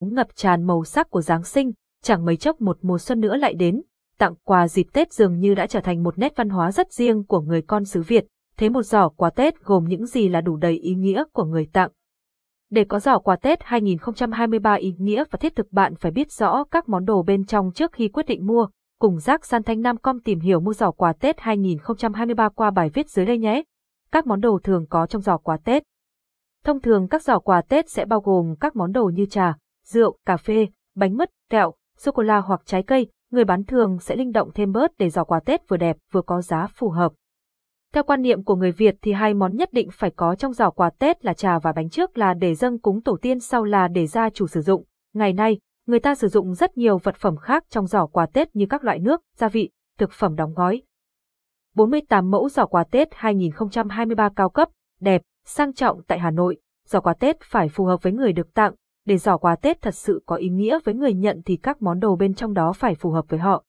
ngập tràn màu sắc của Giáng sinh, chẳng mấy chốc một mùa xuân nữa lại đến, tặng quà dịp Tết dường như đã trở thành một nét văn hóa rất riêng của người con xứ Việt, thế một giỏ quà Tết gồm những gì là đủ đầy ý nghĩa của người tặng. Để có giỏ quà Tết 2023 ý nghĩa và thiết thực bạn phải biết rõ các món đồ bên trong trước khi quyết định mua. Cùng Giác san thanh nam com tìm hiểu mua giỏ quà Tết 2023 qua bài viết dưới đây nhé. Các món đồ thường có trong giỏ quà Tết. Thông thường các giỏ quà Tết sẽ bao gồm các món đồ như trà, rượu, cà phê, bánh mứt, kẹo, sô-cô-la hoặc trái cây. Người bán thường sẽ linh động thêm bớt để giỏ quà Tết vừa đẹp vừa có giá phù hợp. Theo quan niệm của người Việt thì hai món nhất định phải có trong giỏ quà Tết là trà và bánh trước là để dâng cúng tổ tiên sau là để gia chủ sử dụng. Ngày nay, người ta sử dụng rất nhiều vật phẩm khác trong giỏ quà Tết như các loại nước, gia vị, thực phẩm đóng gói. 48 mẫu giỏ quà Tết 2023 cao cấp, đẹp, sang trọng tại Hà Nội. Giỏ quà Tết phải phù hợp với người được tặng, để giỏ quà Tết thật sự có ý nghĩa với người nhận thì các món đồ bên trong đó phải phù hợp với họ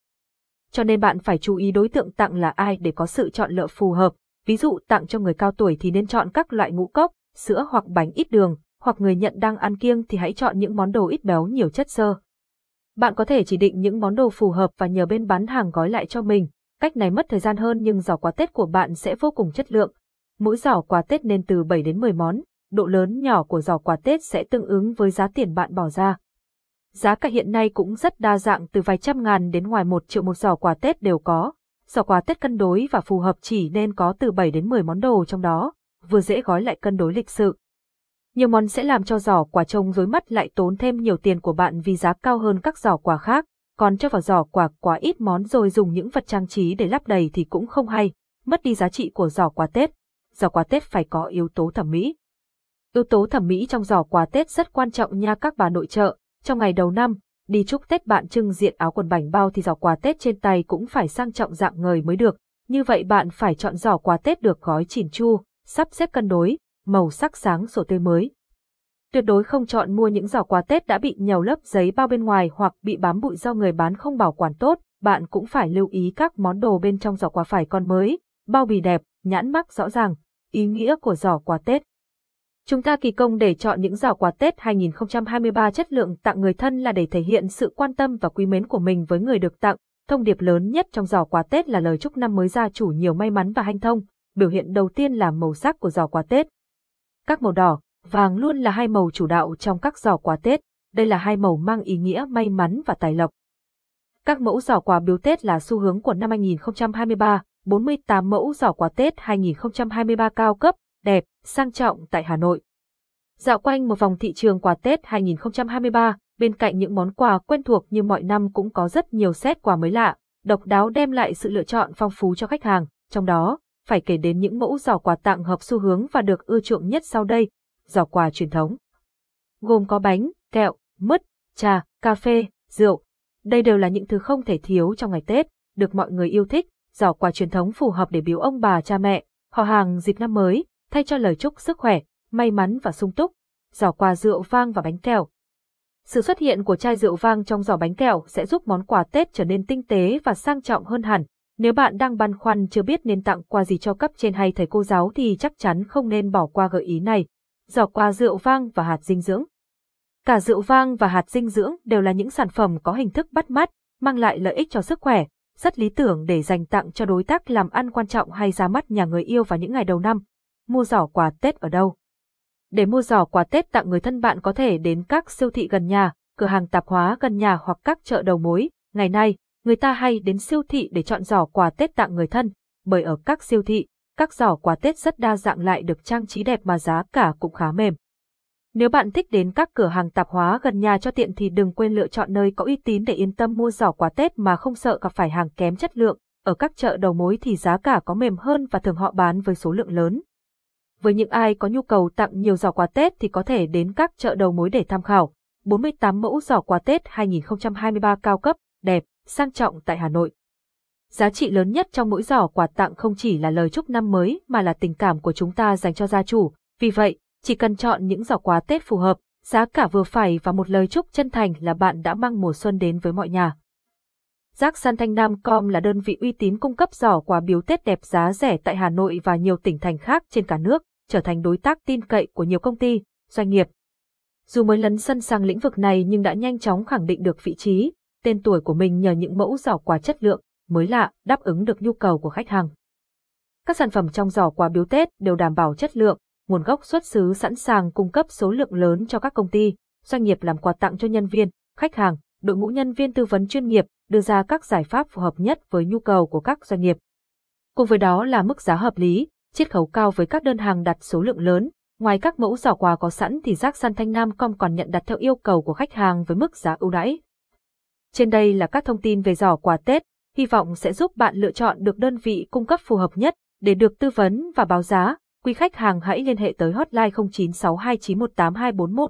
cho nên bạn phải chú ý đối tượng tặng là ai để có sự chọn lựa phù hợp. Ví dụ tặng cho người cao tuổi thì nên chọn các loại ngũ cốc, sữa hoặc bánh ít đường, hoặc người nhận đang ăn kiêng thì hãy chọn những món đồ ít béo nhiều chất xơ. Bạn có thể chỉ định những món đồ phù hợp và nhờ bên bán hàng gói lại cho mình. Cách này mất thời gian hơn nhưng giỏ quà Tết của bạn sẽ vô cùng chất lượng. Mỗi giỏ quà Tết nên từ 7 đến 10 món, độ lớn nhỏ của giỏ quà Tết sẽ tương ứng với giá tiền bạn bỏ ra. Giá cả hiện nay cũng rất đa dạng từ vài trăm ngàn đến ngoài một triệu một giỏ quà Tết đều có. Giỏ quà Tết cân đối và phù hợp chỉ nên có từ 7 đến 10 món đồ trong đó, vừa dễ gói lại cân đối lịch sự. Nhiều món sẽ làm cho giỏ quà trông rối mắt lại tốn thêm nhiều tiền của bạn vì giá cao hơn các giỏ quà khác, còn cho vào giỏ quà quá ít món rồi dùng những vật trang trí để lắp đầy thì cũng không hay, mất đi giá trị của giỏ quà Tết. Giỏ quà Tết phải có yếu tố thẩm mỹ. Yếu tố thẩm mỹ trong giỏ quà Tết rất quan trọng nha các bà nội trợ, trong ngày đầu năm, đi chúc Tết bạn trưng diện áo quần bảnh bao thì giỏ quà Tết trên tay cũng phải sang trọng dạng ngời mới được. Như vậy bạn phải chọn giỏ quà Tết được gói chỉn chu, sắp xếp cân đối, màu sắc sáng sổ tươi mới. Tuyệt đối không chọn mua những giỏ quà Tết đã bị nhầu lớp giấy bao bên ngoài hoặc bị bám bụi do người bán không bảo quản tốt. Bạn cũng phải lưu ý các món đồ bên trong giỏ quà phải còn mới, bao bì đẹp, nhãn mắc rõ ràng. Ý nghĩa của giỏ quà Tết Chúng ta kỳ công để chọn những giỏ quà Tết 2023 chất lượng tặng người thân là để thể hiện sự quan tâm và quý mến của mình với người được tặng. Thông điệp lớn nhất trong giỏ quà Tết là lời chúc năm mới gia chủ nhiều may mắn và hanh thông. Biểu hiện đầu tiên là màu sắc của giỏ quà Tết. Các màu đỏ, vàng luôn là hai màu chủ đạo trong các giỏ quà Tết. Đây là hai màu mang ý nghĩa may mắn và tài lộc. Các mẫu giỏ quà biếu Tết là xu hướng của năm 2023, 48 mẫu giỏ quà Tết 2023 cao cấp, đẹp, sang trọng tại Hà Nội. Dạo quanh một vòng thị trường quà Tết 2023, bên cạnh những món quà quen thuộc như mọi năm cũng có rất nhiều set quà mới lạ, độc đáo đem lại sự lựa chọn phong phú cho khách hàng, trong đó, phải kể đến những mẫu giỏ quà tặng hợp xu hướng và được ưa chuộng nhất sau đây, giỏ quà truyền thống. Gồm có bánh, kẹo, mứt, trà, cà phê, rượu. Đây đều là những thứ không thể thiếu trong ngày Tết, được mọi người yêu thích, giỏ quà truyền thống phù hợp để biếu ông bà cha mẹ, họ hàng dịp năm mới, thay cho lời chúc sức khỏe, may mắn và sung túc, giỏ quà rượu vang và bánh kẹo. Sự xuất hiện của chai rượu vang trong giỏ bánh kẹo sẽ giúp món quà Tết trở nên tinh tế và sang trọng hơn hẳn. Nếu bạn đang băn khoăn chưa biết nên tặng quà gì cho cấp trên hay thầy cô giáo thì chắc chắn không nên bỏ qua gợi ý này. Giỏ quà rượu vang và hạt dinh dưỡng. Cả rượu vang và hạt dinh dưỡng đều là những sản phẩm có hình thức bắt mắt, mang lại lợi ích cho sức khỏe, rất lý tưởng để dành tặng cho đối tác làm ăn quan trọng hay ra mắt nhà người yêu vào những ngày đầu năm. Mua giỏ quà Tết ở đâu? Để mua giỏ quà Tết tặng người thân bạn có thể đến các siêu thị gần nhà, cửa hàng tạp hóa gần nhà hoặc các chợ đầu mối. Ngày nay, người ta hay đến siêu thị để chọn giỏ quà Tết tặng người thân, bởi ở các siêu thị, các giỏ quà Tết rất đa dạng lại được trang trí đẹp mà giá cả cũng khá mềm. Nếu bạn thích đến các cửa hàng tạp hóa gần nhà cho tiện thì đừng quên lựa chọn nơi có uy tín để yên tâm mua giỏ quà Tết mà không sợ gặp phải hàng kém chất lượng. Ở các chợ đầu mối thì giá cả có mềm hơn và thường họ bán với số lượng lớn. Với những ai có nhu cầu tặng nhiều giỏ quà Tết thì có thể đến các chợ đầu mối để tham khảo. 48 mẫu giỏ quà Tết 2023 cao cấp, đẹp, sang trọng tại Hà Nội. Giá trị lớn nhất trong mỗi giỏ quà tặng không chỉ là lời chúc năm mới mà là tình cảm của chúng ta dành cho gia chủ. Vì vậy, chỉ cần chọn những giỏ quà Tết phù hợp, giá cả vừa phải và một lời chúc chân thành là bạn đã mang mùa xuân đến với mọi nhà. Giác San Thanh Nam Com là đơn vị uy tín cung cấp giỏ quà biếu Tết đẹp giá rẻ tại Hà Nội và nhiều tỉnh thành khác trên cả nước, trở thành đối tác tin cậy của nhiều công ty, doanh nghiệp. Dù mới lấn sân sang lĩnh vực này nhưng đã nhanh chóng khẳng định được vị trí, tên tuổi của mình nhờ những mẫu giỏ quà chất lượng, mới lạ, đáp ứng được nhu cầu của khách hàng. Các sản phẩm trong giỏ quà biếu Tết đều đảm bảo chất lượng, nguồn gốc xuất xứ sẵn sàng cung cấp số lượng lớn cho các công ty, doanh nghiệp làm quà tặng cho nhân viên, khách hàng, đội ngũ nhân viên tư vấn chuyên nghiệp, đưa ra các giải pháp phù hợp nhất với nhu cầu của các doanh nghiệp. Cùng với đó là mức giá hợp lý, chiết khấu cao với các đơn hàng đặt số lượng lớn. Ngoài các mẫu giỏ quà có sẵn thì rác săn Thanh Nam Com còn nhận đặt theo yêu cầu của khách hàng với mức giá ưu đãi. Trên đây là các thông tin về giỏ quà Tết, hy vọng sẽ giúp bạn lựa chọn được đơn vị cung cấp phù hợp nhất để được tư vấn và báo giá. Quý khách hàng hãy liên hệ tới hotline 0962918241